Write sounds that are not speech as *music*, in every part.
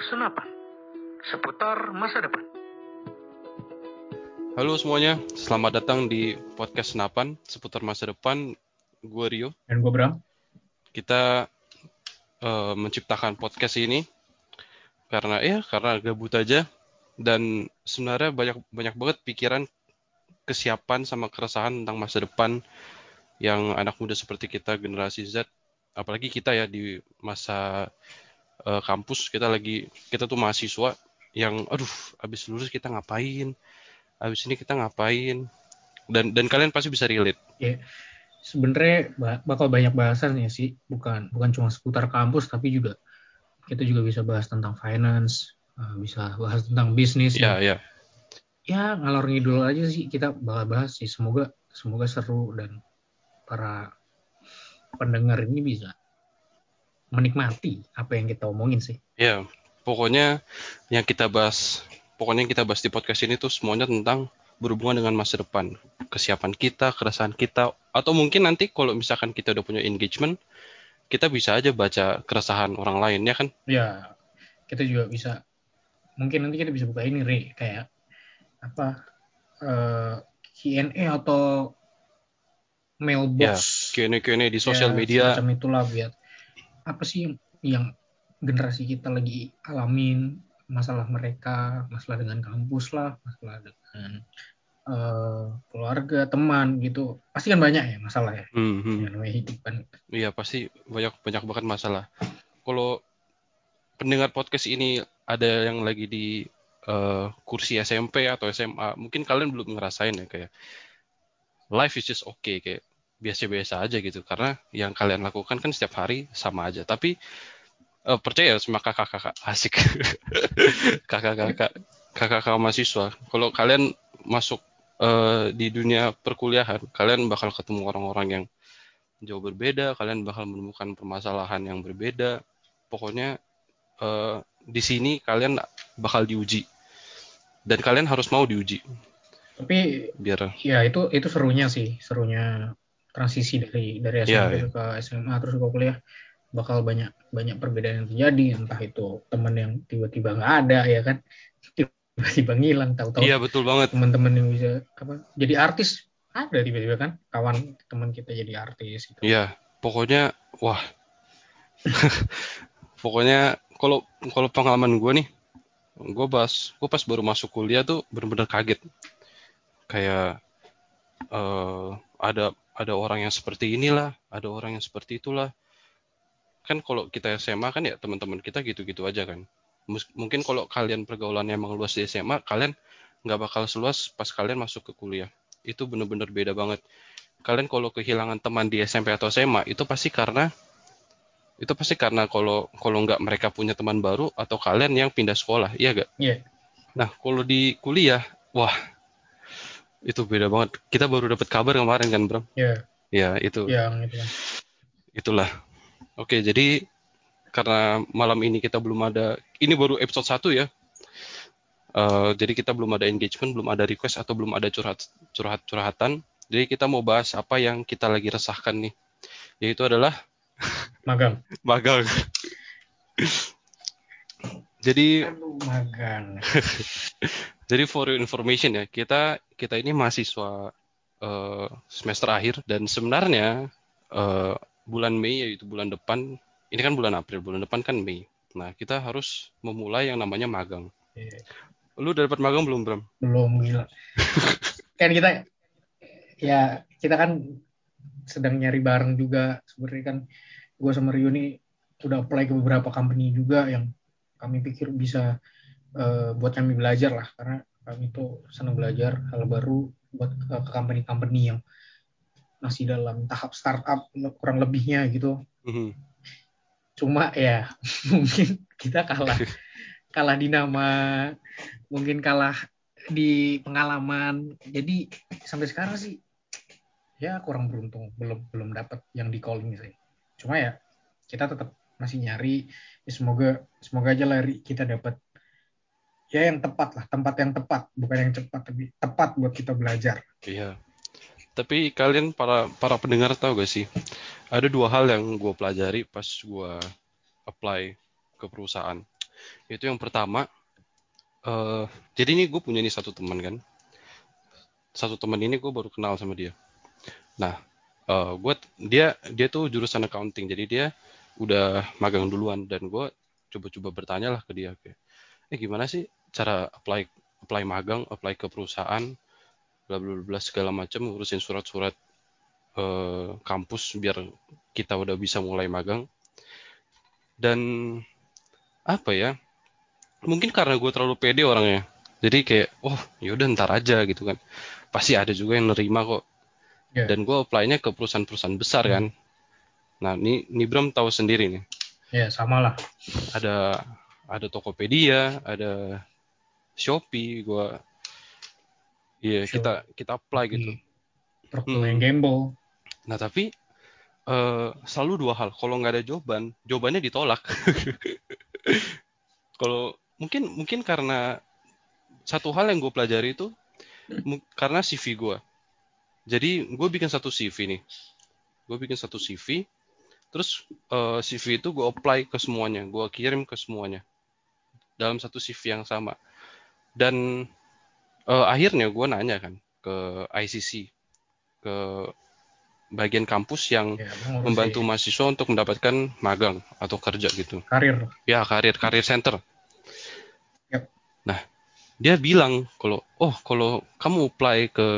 Senapan seputar masa depan. Halo semuanya, selamat datang di podcast Senapan seputar masa depan. Gue Rio. Dan gue Bram. Kita uh, menciptakan podcast ini karena ya karena gabut aja dan sebenarnya banyak banyak banget pikiran kesiapan sama keresahan tentang masa depan yang anak muda seperti kita generasi Z apalagi kita ya di masa uh, kampus kita lagi kita tuh mahasiswa yang aduh abis lulus kita ngapain? Abis ini kita ngapain? Dan dan kalian pasti bisa relate. Ya sebenarnya bakal banyak bahasan ya sih. Bukan bukan cuma seputar kampus tapi juga kita juga bisa bahas tentang finance uh, bisa bahas tentang bisnis. Ya ya ya ngalor ngidul aja sih kita bakal bahas sih. Semoga semoga seru dan para pendengar ini bisa menikmati apa yang kita omongin sih. Ya, pokoknya yang kita bahas, pokoknya yang kita bahas di podcast ini tuh semuanya tentang berhubungan dengan masa depan, kesiapan kita, keresahan kita, atau mungkin nanti kalau misalkan kita udah punya engagement, kita bisa aja baca keresahan orang lain ya kan? Ya, kita juga bisa. Mungkin nanti kita bisa buka ini, Ri, kayak apa uh, eh, Q&A atau mailbox. Ya, Q&A Q&A di sosial ya, media. Macam itulah biar apa sih yang generasi kita lagi alamin masalah mereka masalah dengan kampus lah masalah dengan uh, keluarga teman gitu. Pasti kan banyak ya masalah ya. Hmm, hmm. yang namanya hidup kan. Iya pasti banyak banyak banget masalah. Kalau pendengar podcast ini ada yang lagi di uh, kursi SMP atau SMA mungkin kalian belum ngerasain ya kayak life is just okay kayak biasa-biasa aja gitu. Karena yang kalian lakukan kan setiap hari sama aja. Tapi uh, percaya sama kakak-kakak. *laughs* Asik. Kakak-kakak kakak-kakak mahasiswa. Kalau kalian masuk uh, di dunia perkuliahan kalian bakal ketemu orang-orang yang jauh berbeda. Kalian bakal menemukan permasalahan yang berbeda. Pokoknya uh, di sini kalian bakal diuji. Dan kalian harus mau diuji. Tapi biar ya itu itu serunya sih. Serunya transisi dari dari SMA yeah, yeah. ke SMA terus ke kuliah bakal banyak banyak perbedaan yang terjadi. Entah itu teman yang tiba-tiba nggak ada ya kan? *laughs* Tiba-tiba ngilang tahu-tahu iya betul banget. teman-teman yang bisa apa jadi artis ada tiba-tiba kan? Kawan teman kita jadi artis gitu. iya pokoknya wah. *laughs* Pokoknya kalau kalau pengalaman gue nih gue pas gue pas baru masuk kuliah tuh bener-bener kaget. Kayak uh, ada ada orang yang seperti inilah, ada orang yang seperti itulah. Kan kalau kita SMA kan ya teman-teman kita gitu-gitu aja kan. Mungkin kalau kalian pergaulannya emang luas di SMA, kalian nggak bakal seluas pas kalian masuk ke kuliah. Itu bener-bener beda banget. Kalian kalau kehilangan teman di SMP atau SMA, itu pasti karena itu pasti karena kalau kalau nggak mereka punya teman baru atau kalian yang pindah sekolah, iya gak? Iya. Yeah. Nah kalau di kuliah, wah itu beda banget. Kita baru dapat kabar kemarin kan, Bram? Iya. Yeah. Ya, itu. Yang itu. Itulah. Oke, jadi karena malam ini kita belum ada ini baru episode 1 ya. Uh, jadi kita belum ada engagement, belum ada request atau belum ada curhat curhat curhatan. Jadi kita mau bahas apa yang kita lagi resahkan nih. Yaitu adalah *laughs* magang. magang. jadi magang. *laughs* Jadi for your information ya, kita kita ini mahasiswa uh, semester akhir dan sebenarnya uh, bulan Mei yaitu bulan depan, ini kan bulan April, bulan depan kan Mei. Nah, kita harus memulai yang namanya magang. Yeah. Lu udah dapat magang belum, Bram? Belum, gila. *laughs* kan kita ya kita kan sedang nyari bareng juga sebenarnya kan gue sama Rio ini udah apply ke beberapa company juga yang kami pikir bisa uh, buat kami belajar lah karena kami itu senang belajar hal baru buat ke company-company yang masih dalam tahap startup kurang lebihnya gitu. Mm-hmm. Cuma ya *laughs* mungkin kita kalah *laughs* kalah di nama, mungkin kalah di pengalaman. Jadi sampai sekarang sih ya kurang beruntung belum belum dapat yang di calling sih. Cuma ya kita tetap masih nyari. Ya, semoga semoga aja lah kita dapat ya yang tepat lah tempat yang tepat bukan yang cepat tapi tepat buat kita belajar iya tapi kalian para para pendengar tahu gak sih ada dua hal yang gue pelajari pas gue apply ke perusahaan Itu yang pertama. eh jadi ini gue punya nih satu teman kan. Satu teman ini gue baru kenal sama dia. Nah, eh gue dia dia tuh jurusan accounting. Jadi dia udah magang duluan dan gue coba-coba bertanya lah ke dia kayak, eh gimana sih cara apply apply magang, apply ke perusahaan, bla bla bla segala macam, urusin surat-surat eh, kampus biar kita udah bisa mulai magang. Dan apa ya? Mungkin karena gue terlalu pede orangnya. Jadi kayak, oh yaudah ntar aja gitu kan. Pasti ada juga yang nerima kok. Ya. Dan gue apply-nya ke perusahaan-perusahaan besar kan. Nah, ini, ini Bram tahu sendiri nih. ya sama lah Ada ada Tokopedia, ada Shopee, gua Iya, Shopee. kita kita apply gitu. Procter Hmm. and Gamble Nah, tapi eh, selalu dua hal. Kalau nggak ada jawaban, jawabannya ditolak. *laughs* Kalau mungkin mungkin karena satu hal yang gue pelajari itu karena CV gue. Jadi gue bikin satu CV nih. Gue bikin satu CV, terus eh, CV itu gue apply ke semuanya, gue kirim ke semuanya dalam satu CV yang sama. Dan eh, akhirnya gue nanya kan ke ICC, ke bagian kampus yang ya membantu mahasiswa untuk mendapatkan magang atau kerja gitu. karir Ya, karir karir center. Yap. Nah, dia bilang kalau oh kalau kamu apply ke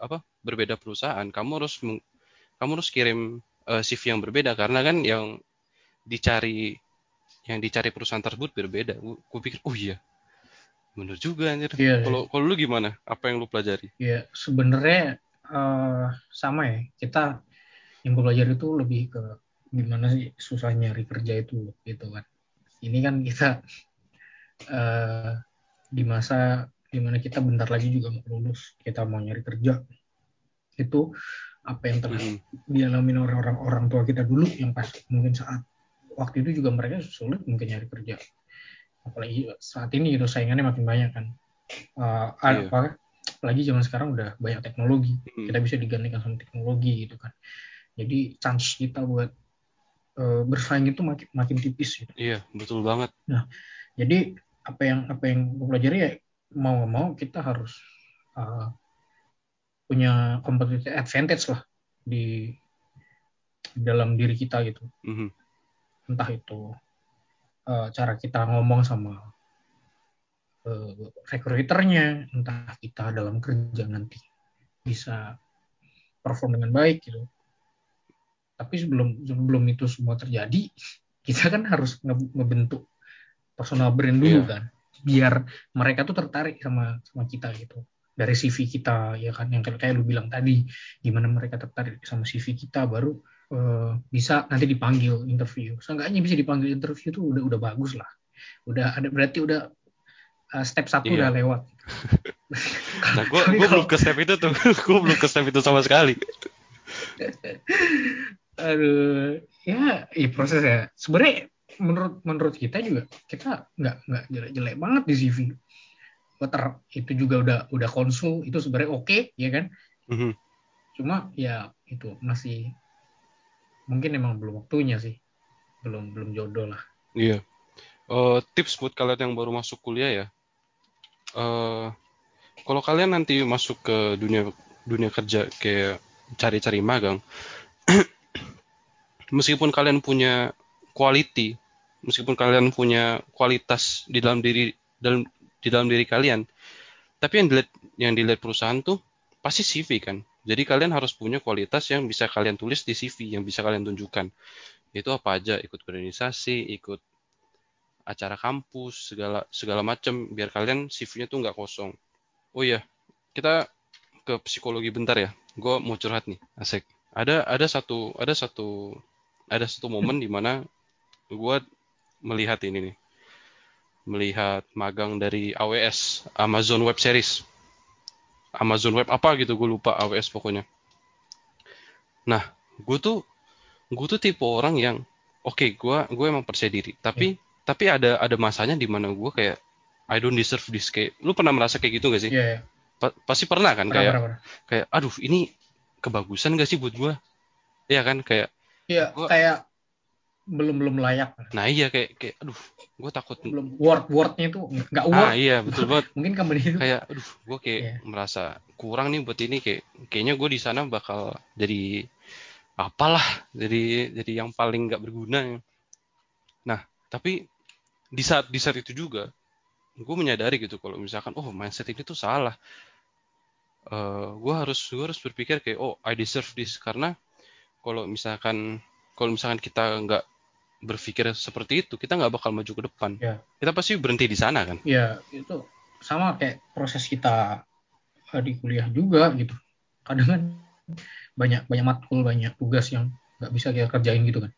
apa berbeda perusahaan, kamu harus kamu harus kirim eh, CV yang berbeda karena kan yang dicari yang dicari perusahaan tersebut berbeda. Gue pikir, oh iya, bener juga anjir. Iya, Kalau kalau lu gimana? Apa yang lu pelajari? ya sebenarnya eh, sama ya kita yang gue pelajari itu lebih ke gimana sih susah nyari kerja itu gitu kan ini kan kita eh, di masa di mana kita bentar lagi juga mau lulus kita mau nyari kerja itu apa yang telah dialami oleh orang orang tua kita dulu yang pas mungkin saat waktu itu juga mereka sulit mungkin nyari kerja apalagi saat ini itu saingannya makin banyak kan Eh, Iya. apa apalagi zaman sekarang udah banyak teknologi Mhm. kita bisa digantikan sama teknologi gitu kan jadi chance kita buat eh, bersaing itu makin makin tipis gitu Iya, betul banget. jadi apa yang apa yang gue pelajari ya mau nggak mau kita harus uh, punya competitive advantage lah di dalam diri kita gitu Mhm. entah itu uh, cara kita ngomong sama uh, recruiternya entah kita dalam kerja nanti bisa perform dengan baik gitu. Tapi sebelum sebelum itu semua terjadi *laughs* kita kan harus ngebentuk personal brand dulu Iya. kan. Biar mereka tuh tertarik sama sama kita gitu. Dari CV kita ya kan yang kayak kayak lu bilang tadi gimana mereka tertarik sama CV kita baru eh, bisa nanti dipanggil interview seenggaknya bisa dipanggil interview tuh udah udah bagus lah udah ada berarti udah eh, step satu Iya. udah lewat *laughs* Nah, gue gue belum ke step itu tuh. *laughs* gue belum ke step itu sama sekali. *laughs* aduh ya ya proses ya sebenarnya menurut menurut kita juga kita nggak nggak jelek jelek banget di CV Water itu juga udah udah konsul itu sebenarnya oke ya kan Mhm. cuma ya itu masih mungkin emang belum waktunya sih belum belum jodoh lah Iya. Eh, tips buat kalian yang baru masuk kuliah ya. Eh, kalau kalian nanti masuk ke dunia dunia kerja kayak cari-cari magang, *clears throat* meskipun kalian punya quality, meskipun kalian punya kualitas di dalam diri dalam di dalam diri kalian, tapi yang dilihat yang dilihat perusahaan tuh pasti CV kan. Jadi kalian harus punya kualitas yang bisa kalian tulis di CV, yang bisa kalian tunjukkan. Itu apa aja, ikut organisasi, ikut acara kampus segala segala macam biar kalian CV-nya tuh nggak kosong. Oh iya, kita ke psikologi bentar ya. Gue mau curhat nih, asik. Ada ada satu ada satu ada satu momen di mana gue melihat ini nih, melihat magang dari AWS Amazon Web Series, Amazon Web apa gitu gue lupa AWS pokoknya. Nah, gue tuh gue tuh tipe orang yang oke gue gue emang percaya diri tapi tapi ada ada masanya di mana gue kayak I don't deserve this kayak lu pernah merasa kayak gitu gak sih Iya, iya. Pa- pasti pernah kan Pernah, kayak pernah, pernah. kayak aduh ini kebagusan gak sih buat gue Iya kan kayak Iya, Gua- kayak belum belum layak. Nah iya kayak kayak aduh gue takut. Belum word wordnya itu nggak ah word. iya betul banget. *laughs* Mungkin company itu. Kayak aduh gue kayak Iya. merasa kurang nih buat ini kayak kayaknya gue di sana bakal jadi apalah jadi jadi yang paling nggak berguna. Nah tapi di saat di saat itu juga gue menyadari gitu kalau misalkan oh mindset ini tuh salah. Eh gue harus gue harus berpikir kayak oh I deserve this. Karena kalau misalkan kalau misalkan kita nggak berpikir seperti itu kita nggak bakal maju ke depan. Ya. kita pasti berhenti di sana kan? Ya itu sama kayak proses kita eh, di kuliah juga gitu. Kadang kan banyak banyak matkul banyak tugas yang nggak bisa kita kerjain gitu kan.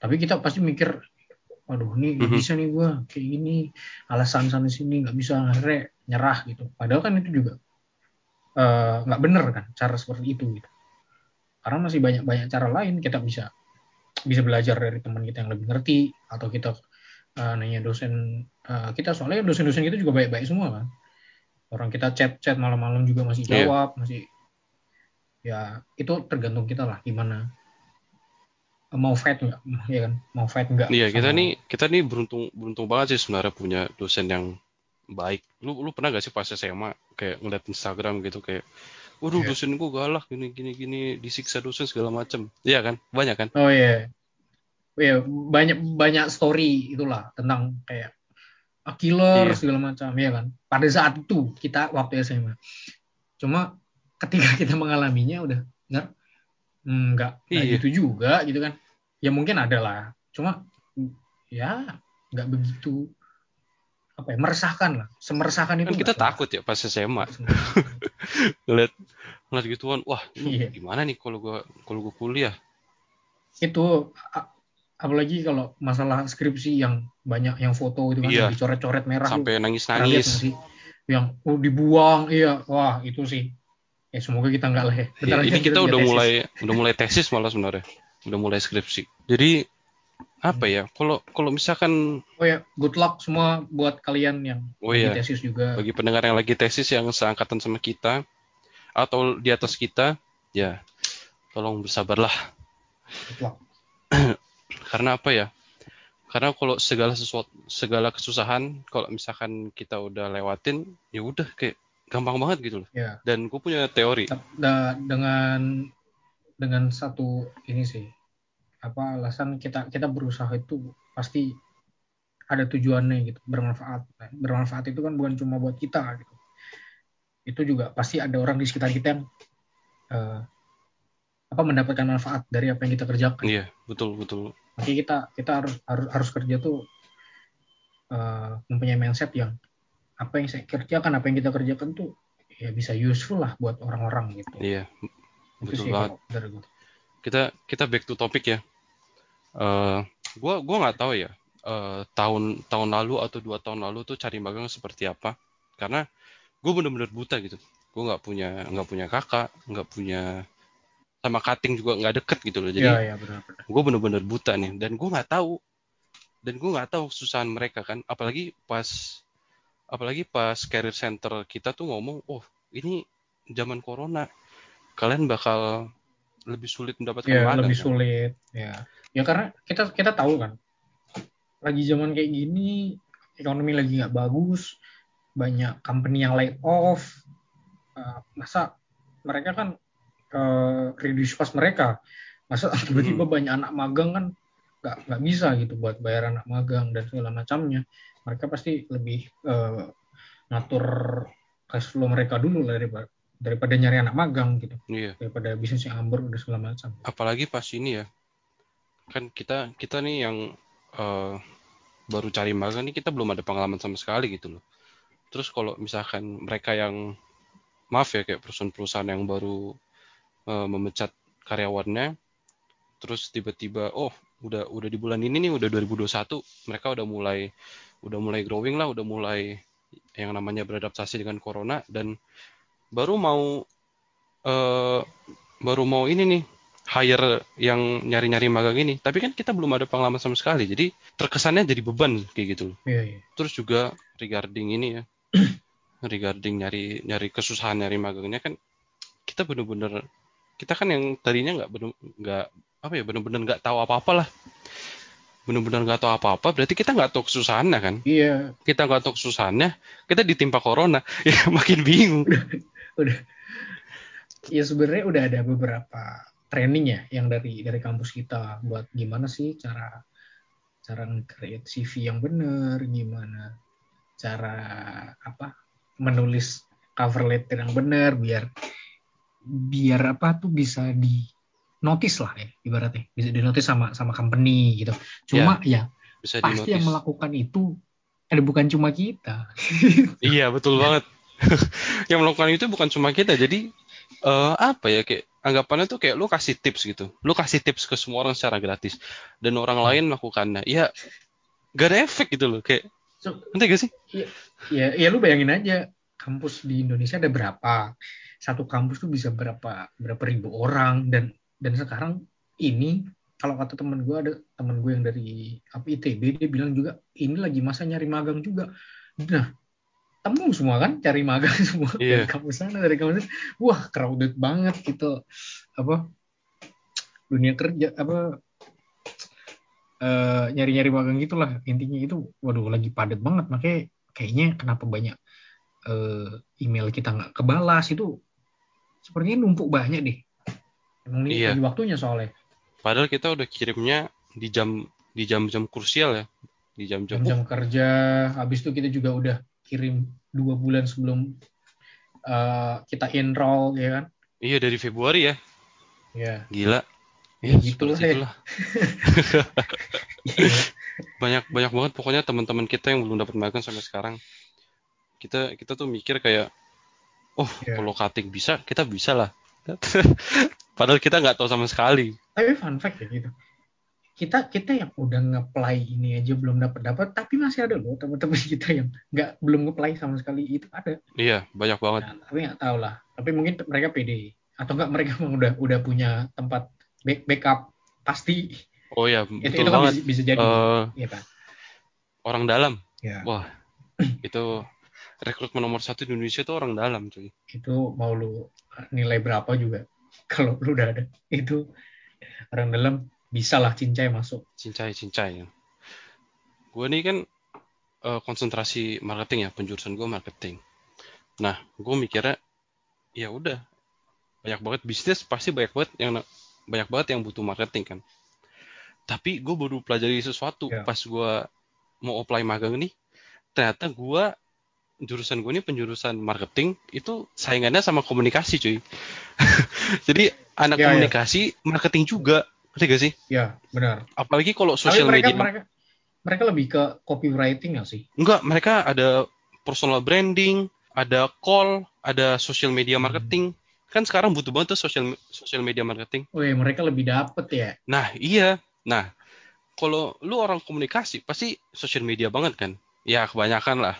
Tapi kita pasti mikir waduh ini nggak Mhm. bisa nih gua kayak gini alasan sana sini nggak bisa akhirnya nyerah gitu. Padahal kan itu juga eh, nggak bener kan cara seperti itu gitu. Karena masih banyak banyak cara lain kita bisa bisa belajar dari teman kita yang lebih ngerti atau kita eh, nanya dosen eh, kita. Soalnya dosen-dosen kita juga baik-baik semua kan. Orang kita chat-chat malam-malam juga masih Iya. jawab masih ya itu tergantung kita lah gimana. Mau fight nggak? *laughs* Ya kan? Mau fight nggak? Iya, kita sama- nih kita nih beruntung beruntung banget sih sebenarnya punya dosen yang baik. Lu lu pernah gak sih pas SMA kayak ngeliat Instagram gitu kayak waduh Iya. dosen gua galak gini gini gini disiksa dosen segala macem. Iya kan? Banyak kan? oh iya Iya, banyak banyak story itulah tentang kayak killer Iya. segala macam ya kan pada saat itu kita waktu SMA cuma ketika *laughs* kita mengalaminya udah nggak nggak nggak Iya. gitu juga gitu kan ya mungkin ada lah cuma ya nggak begitu apa ya meresahkan lah semeresahkan itu Kan kita takut ya pas SMA ngeliat *laughs* ngeliat gituan. Wah, Iya. gimana nih kalau gua kalau gua kuliah? itu apalagi kalau masalah skripsi yang banyak yang foto itu kan Iya. yang dicoret-coret merah. Sampai nangis-nangis. yang oh, dibuang iya wah itu sih ya semoga kita nggak lah ya Bentar ini kita udah tesis. mulai udah mulai tesis malah sebenarnya. Udah mulai skripsi. Jadi apa ya? Kalau kalau misalkan oh ya good luck semua buat kalian yang oh lagi iya, tesis juga bagi pendengar yang lagi tesis yang seangkatan sama kita atau di atas kita, ya tolong bersabarlah. good luck *clears throat* Karena apa ya? Karena kalau segala sesuatu, segala kesusahan, kalau misalkan kita udah lewatin, ya udah kayak gampang banget gitu loh. ya Dan gue punya teori. Da- dengan dengan satu ini sih apa alasan kita kita berusaha itu pasti ada tujuannya gitu bermanfaat Nah, bermanfaat itu kan bukan cuma buat kita gitu itu juga pasti ada orang di sekitar kita yang eh, apa mendapatkan manfaat dari apa yang kita kerjakan Iya, betul betul. Makanya kita kita harus harus harus kerja tuh eh, mempunyai mindset yang apa yang saya kerjakan apa yang kita kerjakan tuh ya bisa useful lah buat orang-orang gitu Iya, itu betul sih banget. kalau dari gue kita kita back to topic ya. Eh, gua gua nggak tahu ya. eh, tahun tahun lalu atau dua tahun lalu tuh cari magang seperti apa? Karena gue bener-bener buta gitu. Gue nggak punya nggak punya kakak, nggak punya sama cutting juga nggak deket gitu loh. Jadi ya ya gue bener-bener buta nih. Dan gue nggak tahu. Dan gue nggak tahu kesusahan mereka kan. Apalagi pas apalagi pas career center kita tuh ngomong, oh ini zaman corona, kalian bakal lebih sulit mendapatkan ya magang. lebih kan? sulit ya ya karena kita kita tahu kan lagi zaman kayak gini ekonomi lagi nggak bagus banyak company yang lay off Eh, masa mereka kan eh, reduce cost mereka masa tiba-tiba banyak anak magang kan nggak nggak bisa gitu buat bayar anak magang dan segala macamnya mereka pasti lebih eh, ngatur cash flow mereka dulu lah daripada daripada nyari anak magang gitu. Iya. daripada bisnis yang ambruk dan segala macam. Apalagi pas ini ya. Kan kita kita nih yang eh, baru cari magang nih kita belum ada pengalaman sama sekali gitu loh. Terus kalau misalkan mereka yang maaf ya kayak perusahaan-perusahaan yang baru eh, memecat karyawannya terus tiba-tiba oh udah udah di bulan ini nih udah 2021 mereka udah mulai udah mulai growing lah udah mulai yang namanya beradaptasi dengan corona dan baru mau eh baru mau ini nih hire yang nyari-nyari magang ini tapi kan kita belum ada pengalaman sama sekali jadi terkesannya jadi beban kayak gitu loh. Iya, iya. terus juga regarding ini ya *clears throat* regarding nyari nyari kesusahan nyari magangnya kan kita bener-bener kita kan yang tadinya nggak bener nggak apa ya bener-bener nggak tahu apa-apa lah benar-benar nggak tahu apa-apa, berarti kita nggak tahu kesusahannya kan? Iya, Kita nggak tahu kesusahannya, kita ditimpa corona, *laughs* ya makin bingung. *laughs* udah. Ya sebenarnya udah ada beberapa training ya yang dari dari kampus kita buat gimana sih cara cara create CV yang benar, gimana cara apa menulis cover letter yang benar biar biar apa tuh bisa di notice lah ya ibaratnya bisa di notice sama sama company gitu. Cuma ya, Bisa pasti yang dinotis. melakukan itu ada bukan cuma kita. Iya betul banget. *laughs* yang melakukan itu bukan cuma kita, jadi eh, apa ya kayak anggapannya tuh kayak lu kasih tips gitu, lu kasih tips ke semua orang secara gratis, dan orang lain melakukannya, ya gak ada efek gitu loh, kayak So, nanti gak sih? ya ya lu bayangin aja kampus di Indonesia ada berapa? Satu kampus tuh bisa berapa berapa ribu orang. Dan dan sekarang ini kalau kata temen gue ada temen gue yang dari apa ITB dia bilang juga ini lagi masa nyari magang juga. Nah temu semua kan cari magang *laughs* semua Iya. dari kampus sana dari kampus sana. wah crowded banget gitu. Apa? Dunia kerja apa? Eh, nyari-nyari magang gitulah. Intinya itu waduh lagi padat banget. Makanya kayaknya kenapa banyak eh, email kita nggak kebalas itu sepertinya numpuk banyak deh. Emang ini Iya. lagi waktunya soalnya. Padahal kita udah kirimnya di jam di jam-jam krusial ya, di jam-jam jam-jam kerja habis itu kita juga udah kirim dua bulan sebelum eh, kita enroll ya kan Iya dari Februari ya, ya gila. Ya, Ya, gitulah seperti *laughs* ya. banyak banyak banget pokoknya teman-teman kita yang belum dapat magang sampai sekarang. Kita kita tuh mikir kayak, oh Iya. kalau cutting bisa, kita bisa lah. *laughs* Padahal kita nggak tahu sama sekali. tapi fun fact ya gitu kita kita yang udah nge-apply ini aja belum dapat dapat tapi masih ada loh teman-teman *laughs* kita yang nggak belum nge-apply sama sekali itu ada Iya, banyak banget. Nah, tapi nggak tahu lah tapi mungkin mereka pede atau enggak mereka *laughs* memang udah udah punya tempat back, backup pasti Oh ya, itu, betul itu kan banget. bisa, bisa jadi Eh, Iya kan orang dalam. ya Wah, itu rekrutmen nomor satu di Indonesia tuh orang dalam, cuy. itu mau lu nilai berapa juga *laughs* kalau lu udah ada itu orang dalam bisa lah cincai masuk Cincai, cincai. ya. Gue nih kan eh, konsentrasi marketing ya, penjurusan gue marketing. Nah, gue mikirnya ya udah banyak banget bisnis pasti banyak banget yang banyak banget yang butuh marketing kan. Tapi gue baru pelajari sesuatu Ya. pas gue mau apply magang nih, ternyata gue jurusan gue ini penjurusan marketing itu saingannya sama komunikasi cuy. *laughs* Jadi anak Ya, ya. komunikasi marketing juga, ngerti gak sih? ya benar Apalagi kalau tapi sosial mereka media. mereka mereka lebih ke copywriting nggak sih Enggak, mereka ada personal branding, ada call, ada social media Hmm. marketing. Kan sekarang butuh banget tuh social social media marketing. Wih, mereka lebih dapet ya. Nah, iya. Nah, kalau lu orang komunikasi pasti social media banget kan? Ya, kebanyakan lah.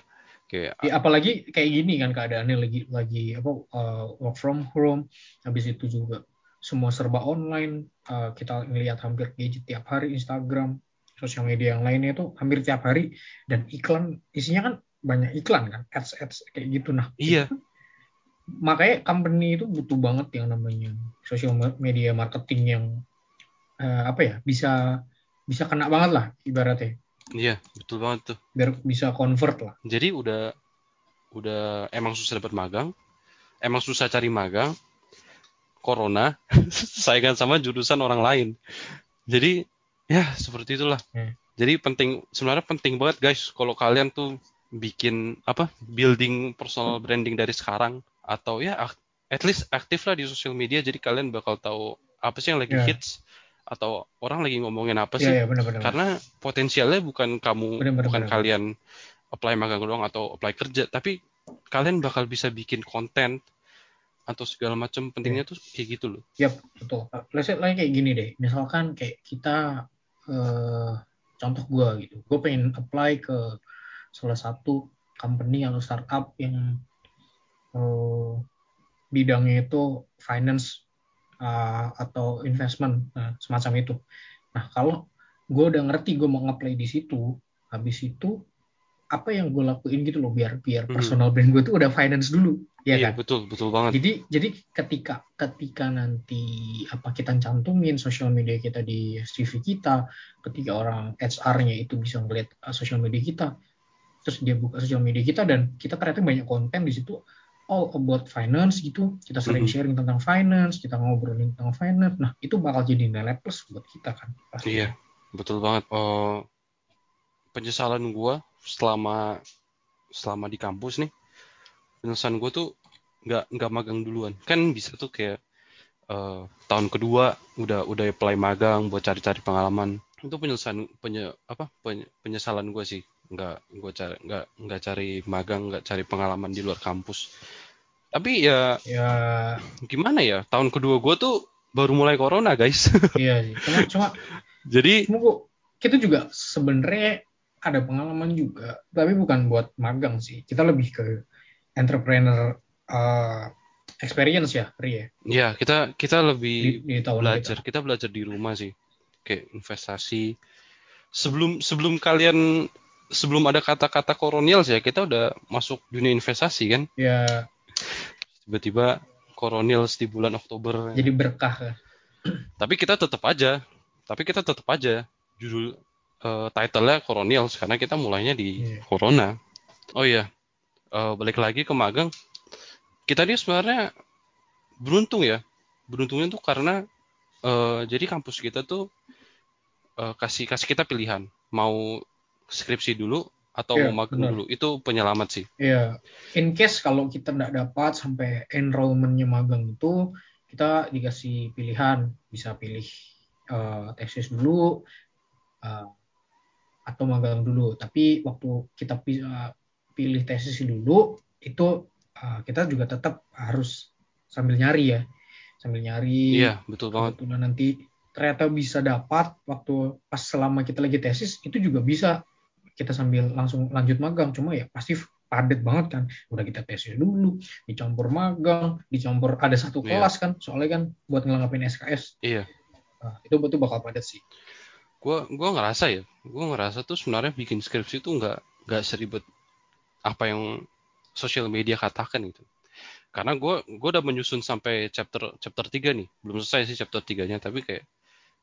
Kayak Ya, apalagi kayak gini kan keadaannya lagi lagi apa uh, work from home. Habis itu juga semua serba online. Uh, kita ngelihat hampir gadget tiap hari Instagram, sosial media yang lainnya itu hampir tiap hari dan iklan isinya kan banyak iklan kan, ads ads kayak gitu. Nah, iya, makanya company itu butuh banget yang namanya social media marketing yang uh, apa ya bisa bisa kena banget lah ibaratnya iya, betul banget tuh. biar bisa convert lah. Jadi udah udah emang susah dapat magang, emang susah cari magang. Corona *laughs* saingan sama jurusan orang lain. Jadi ya seperti itulah. Hmm. Jadi penting sebenarnya penting banget guys kalau kalian tuh bikin apa building personal branding dari sekarang atau ya at least aktif lah di sosial media jadi kalian bakal tahu apa sih yang lagi Ya. hits atau orang lagi ngomongin apa sih Iya, ya, benar-benar. karena potensialnya bukan kamu Benar, benar, bukan benar. kalian apply magang doang atau apply kerja tapi kalian bakal bisa bikin konten atau segala macam pentingnya tuh kayak gitu loh Yap, betul. Let's say like kayak gini deh. Misalkan kayak kita eh, contoh gua gitu. Gue pengen apply ke salah satu company atau startup yang eh, bidangnya itu finance eh, atau investment nah, semacam itu. Nah, kalau gue udah ngerti gue mau nge-apply di situ, habis itu apa yang gue lakuin gitu loh biar biar Mhm. personal brand gue tuh udah finance dulu ya Iya, kan betul, betul banget. jadi jadi ketika ketika nanti apa kita cantumin sosial media kita di CV kita ketika orang HR-nya itu bisa ngeliat uh, sosial media kita terus dia buka sosial media kita dan kita ternyata banyak konten di situ all about finance gitu kita sering Mhm. sharing tentang finance kita ngobrolin tentang finance nah itu bakal jadi nilai plus buat kita kan pasti. Iya, betul banget. Oh, penyesalan gua selama selama di kampus nih, penyesalan gua tuh nggak nggak magang duluan. Kan bisa tuh kayak eh, tahun kedua udah udah apply magang buat cari-cari pengalaman. Itu penyesalan penye, apa penye- penyesalan gua sih. Nggak gua cari nggak nggak cari magang, nggak cari pengalaman di luar kampus. Tapi ya ya gimana ya? Tahun kedua gua tuh baru mulai corona, guys. *laughs* iya sih cuma cuma Jadi cuma gua- kita juga sebenarnya ada pengalaman juga tapi bukan buat magang sih kita lebih ke entrepreneur uh, experience ya Ri ya? Ya kita kita di, lebih di tahun belajar kita belajar di rumah sih. Kayak investasi. Sebelum sebelum kalian sebelum ada kata-kata kolonial ya kita udah masuk dunia investasi kan? Kita. ya tiba-tiba kolonial di bulan Oktober. Jadi berkah ya. tapi kita tetap aja. Tapi kita tetap aja. Judul eh, title-nya kolonial karena kita mulainya di Iya. corona. Oh iya Eh, balik lagi ke magang. Kita ini sebenarnya beruntung ya. Beruntungnya tuh karena eh, jadi kampus kita tuh eh, kasih kasih kita pilihan. Mau skripsi dulu atau Iya, mau magang benar. dulu. Itu penyelamat sih. Ya in case kalau kita nggak dapat sampai enrollmentnya magang itu kita dikasih pilihan. Bisa pilih uh, tesis dulu uh, atau magang dulu. Tapi waktu kita uh, pilih tesis dulu itu uh, kita juga tetap harus sambil nyari ya. Sambil nyari iya betul banget. kebetulan nanti ternyata bisa dapat waktu pas selama kita lagi tesis itu juga bisa. Kita sambil langsung lanjut magang cuma ya pasti padat banget kan. Udah kita tesis dulu dicampur magang dicampur ada satu Iya. kelas kan soalnya kan buat ngelengkapin SKS iya. Nah, itu betul bakal padat sih. Gua gua ngerasa ya gua ngerasa tuh sebenarnya bikin skripsi tuh nggak nggak seribet apa yang sosial media katakan gitu. Karena gua gua udah menyusun sampai chapter chapter 3 nih. Belum selesai sih chapter 3 nya tapi kayak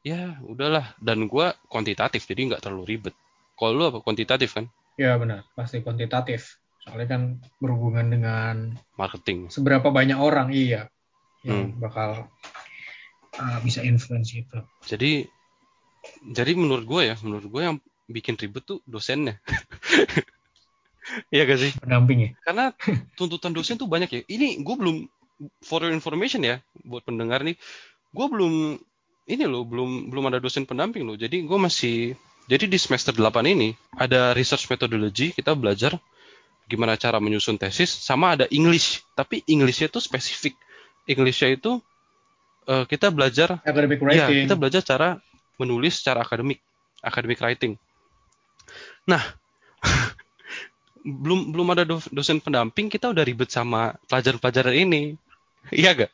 ya udahlah. Dan gua kuantitatif jadi nggak terlalu ribet. Kalau lu apa kuantitatif kan? Ya benar. Pasti kuantitatif. Soalnya kan berhubungan dengan marketing. seberapa banyak orang iya yang Hmm. bakal uh, bisa influence itu. Jadi jadi menurut gua ya menurut gua yang bikin ribet tuh dosennya *laughs* Iya gak sih? pendamping ya karena *laughs* tuntutan dosen tuh banyak ya. Ini gue belum for your information ya buat pendengar nih, gue belum ini loh belum belum ada dosen pendamping loh. Jadi gue masih jadi di semester 8 ini ada research methodology kita belajar gimana cara menyusun tesis sama ada English tapi Englishnya tuh spesifik. Englishnya itu eh, kita belajar academic Iya, writing kita belajar cara menulis secara akademik, academic writing. Nah, belum belum ada do- dosen pendamping, kita udah ribet sama pelajaran-pelajaran ini. *laughs* Iya gak?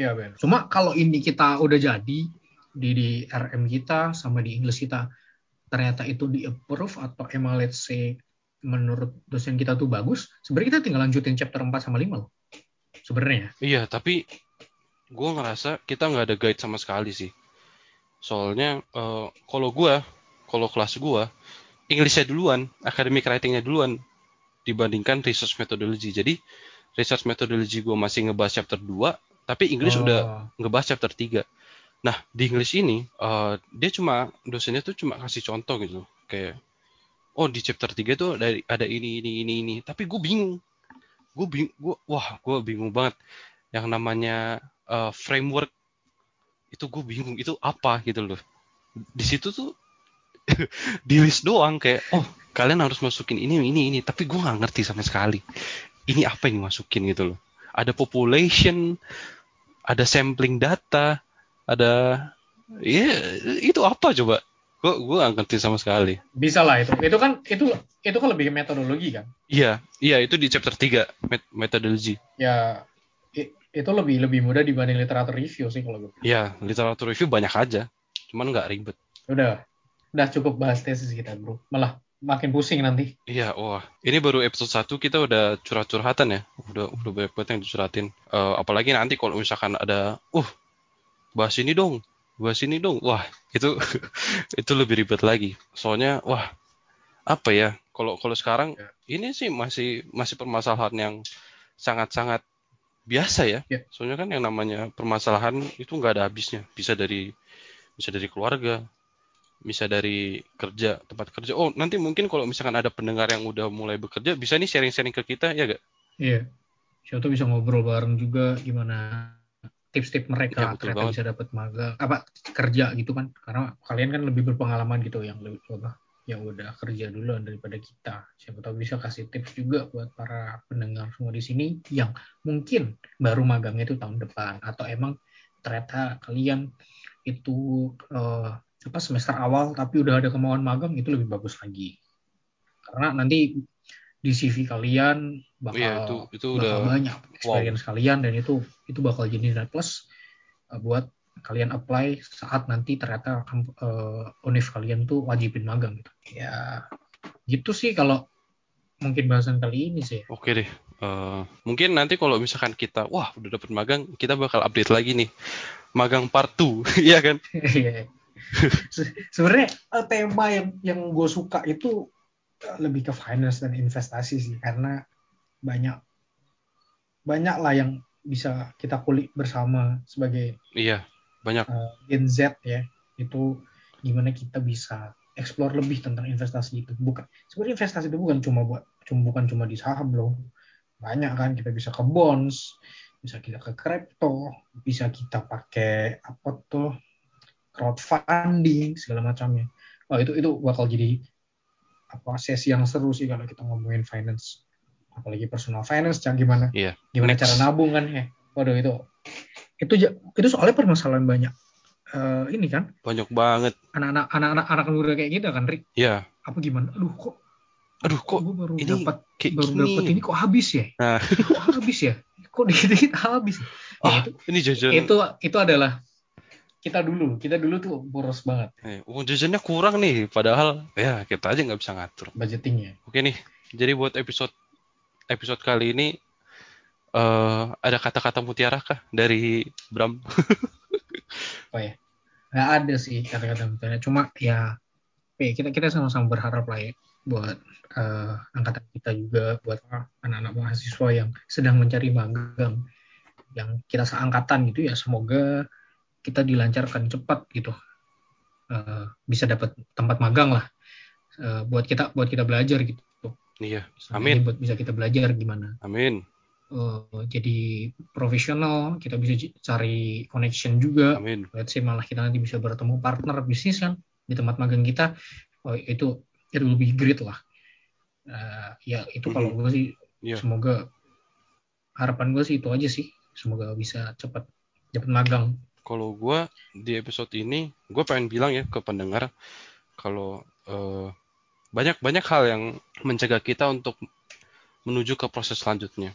Iya Ben. Cuma kalau ini kita udah jadi di di RM kita sama di English kita ternyata itu di approve atau emang let's say menurut dosen kita tuh bagus, sebenarnya kita tinggal lanjutin chapter 4 sama 5 loh. Sebenarnya. Iya, tapi gue ngerasa kita nggak ada guide sama sekali sih. Soalnya eh, kalau gue, kalau kelas gue, Englishnya duluan, academic writingnya duluan dibandingkan research methodology. Jadi research methodology gue masih ngebahas chapter 2, tapi English Oh, udah ngebahas chapter 3. Nah, di English ini eh, dia cuma dosennya tuh cuma kasih contoh gitu. Kayak oh di chapter 3 tuh ada ada ini ini ini ini. Tapi gue bingung. Gue bingung gua wah, gue bingung banget yang namanya eh, framework itu gue bingung itu apa gitu loh. Di situ tuh di list doang kayak oh kalian harus masukin ini ini ini. Tapi gue nggak ngerti sama sekali ini apa yang dimasukin gitu loh. Ada population ada sampling data ada ya itu apa coba? Gue gue nggak ngerti sama sekali. Bisa lah itu. Itu kan itu itu kan lebih metodologi kan. iya iya itu di chapter 3 met- methodology Ya itu lebih lebih mudah dibanding literatur review sih kalau gitu. iya literatur review banyak aja cuman nggak ribet. Udah udah cukup bahas tesis kita, Bro. Malah makin pusing nanti. Iya, wah. Ini baru episode 1 kita udah curhat-curhatan ya. Udah udah banyak banget yang dicurhatin. Eh, apalagi nanti kalau misalkan ada, uh, bahas ini dong, bahas ini dong. Wah, itu *laughs* itu lebih ribet lagi. Soalnya, wah, apa ya? Kalau kalau sekarang Ya. ini sih masih masih permasalahan yang sangat-sangat biasa ya. Ya. Soalnya kan yang namanya permasalahan itu nggak ada habisnya. Bisa dari bisa dari keluarga, bisa dari kerja tempat kerja. Oh nanti mungkin kalau misalkan ada pendengar yang udah mulai bekerja bisa nih sharing-sharing ke kita ya gak? Iya. Siapa tuh bisa ngobrol bareng juga gimana tips-tips mereka betul ternyata banget. bisa dapat magang apa kerja gitu kan karena kalian kan lebih berpengalaman gitu yang lebih apa yang udah kerja duluan daripada kita siapa tahu bisa kasih tips juga buat para pendengar semua di sini yang mungkin baru magangnya itu tahun depan atau emang ternyata kalian itu eh, apa semester awal tapi udah ada kemauan magang itu lebih bagus lagi karena nanti di CV kalian bakal Iya itu itu bakal udah banyak experience kalian dan itu itu bakal jadi nilai plus uh, buat kalian apply saat nanti ternyata uh, univ kalian tuh wajibin magang gitu. Ya gitu sih kalau mungkin bahasan kali ini sih. oke deh. Eh, mungkin nanti kalau misalkan kita wah udah dapet magang kita bakal update lagi nih magang part 2 *laughs* Iya kan? *laughs* Se- Sebenarnya uh, tema yang yang gue suka itu uh, lebih ke finance dan investasi sih karena banyak banyak lah yang bisa kita kulik bersama sebagai Iya banyak. uh, Gen Z ya itu gimana kita bisa explore lebih tentang investasi itu bukan sebenarnya investasi itu bukan cuma buat cuma bukan cuma di saham loh banyak kan kita bisa ke bonds bisa kita ke crypto bisa kita pakai apa tuh crowdfunding segala macamnya oh itu itu bakal jadi apa sesi yang seru sih kalau kita ngomongin finance apalagi personal finance jangan gimana Iya. gimana Next. cara nabung kan ya waduh itu itu itu soalnya permasalahan banyak Eh, ini kan Banyak banget. anak-anak anak-anak anak muda kayak gitu kan Rick Iya. apa gimana aduh kok Aduh kok gue baru ini dapat baru dapat ini kok habis ya Nah. Kok habis ya kok dikit-dikit habis ya, Ah, itu ini jajan. itu itu adalah kita dulu kita dulu tuh boros banget Eh, uang jajannya kurang nih, padahal ya kita aja nggak bisa ngatur. budgetingnya Oke nih, jadi buat episode episode kali ini eh ada kata-kata mutiara kah dari Bram? apa *laughs* ya nggak ada sih kata-kata misalnya cuma ya kita kita sama-sama berharap lah ya buat eh, angkatan kita juga buat anak-anak mahasiswa yang sedang mencari magang yang kita seangkatan gitu ya semoga kita dilancarkan cepat gitu. Eh, bisa dapat tempat magang lah Eh, buat kita buat kita belajar gitu. Iya, Amin. buat bisa kita belajar gimana. Amin, eh, jadi profesional kita bisa cari connection juga. Amin. let's say malah kita nanti bisa bertemu partner bisnis kan di tempat magang kita oh, itu itu lebih great lah. Eh, ya itu kalau gue sih Iya. semoga harapan gue sih itu aja sih. Semoga bisa cepat cepat magang Kalau gua di episode ini, gue pengen bilang ya ke pendengar kalau eh, banyak banyak hal yang mencegah kita untuk menuju ke proses selanjutnya,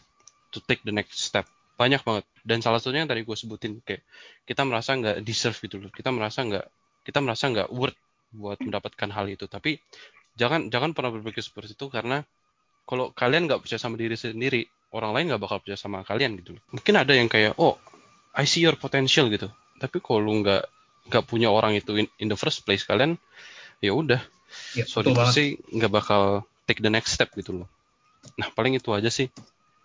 to take the next step. Banyak banget. Dan salah satunya yang tadi gue sebutin kayak kita merasa nggak deserve gitu loh. Kita merasa nggak kita merasa nggak worth buat mendapatkan hal itu. Tapi jangan jangan pernah berpikir seperti itu karena kalau kalian nggak percaya sama diri sendiri, orang lain nggak bakal percaya sama kalian gitu. loh. Mungkin ada yang kayak, oh, I see your potential gitu. Tapi kalau lu nggak nggak punya orang itu in, in the first place, kalian ya udah, ya sorry say, nggak bakal take the next step gitu loh. Nah, paling itu aja sih.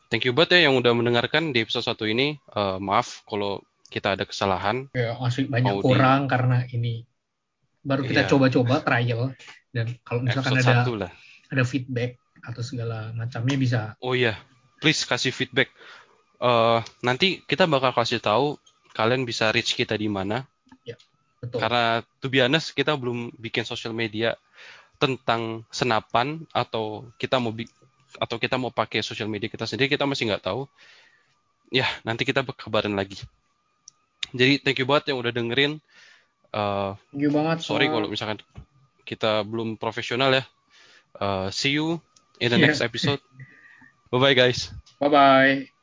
Thank you banget ya yang udah mendengarkan di episode satu ini. Eh, maaf kalau kita ada kesalahan. ya masih banyak Mau di- kurang karena ini baru kita Iya. coba-coba trial dan kalau misalkan Episode ada lah. ada feedback atau segala macamnya bisa Oh iya, please kasih feedback. Eh, nanti kita bakal kasih tahu kalian bisa reach kita di mana. betul Karena to be honest, kita belum bikin sosial media tentang senapan atau kita mau atau kita mau pakai sosial media kita sendiri kita masih nggak tahu. Ya, nanti kita berkabarin lagi. Jadi thank you banget yang udah dengerin. Eh, thank you banget sorry kalau misalkan kita belum profesional ya. Eh, see you in the Yeah. next episode. Bye bye guys. bye bye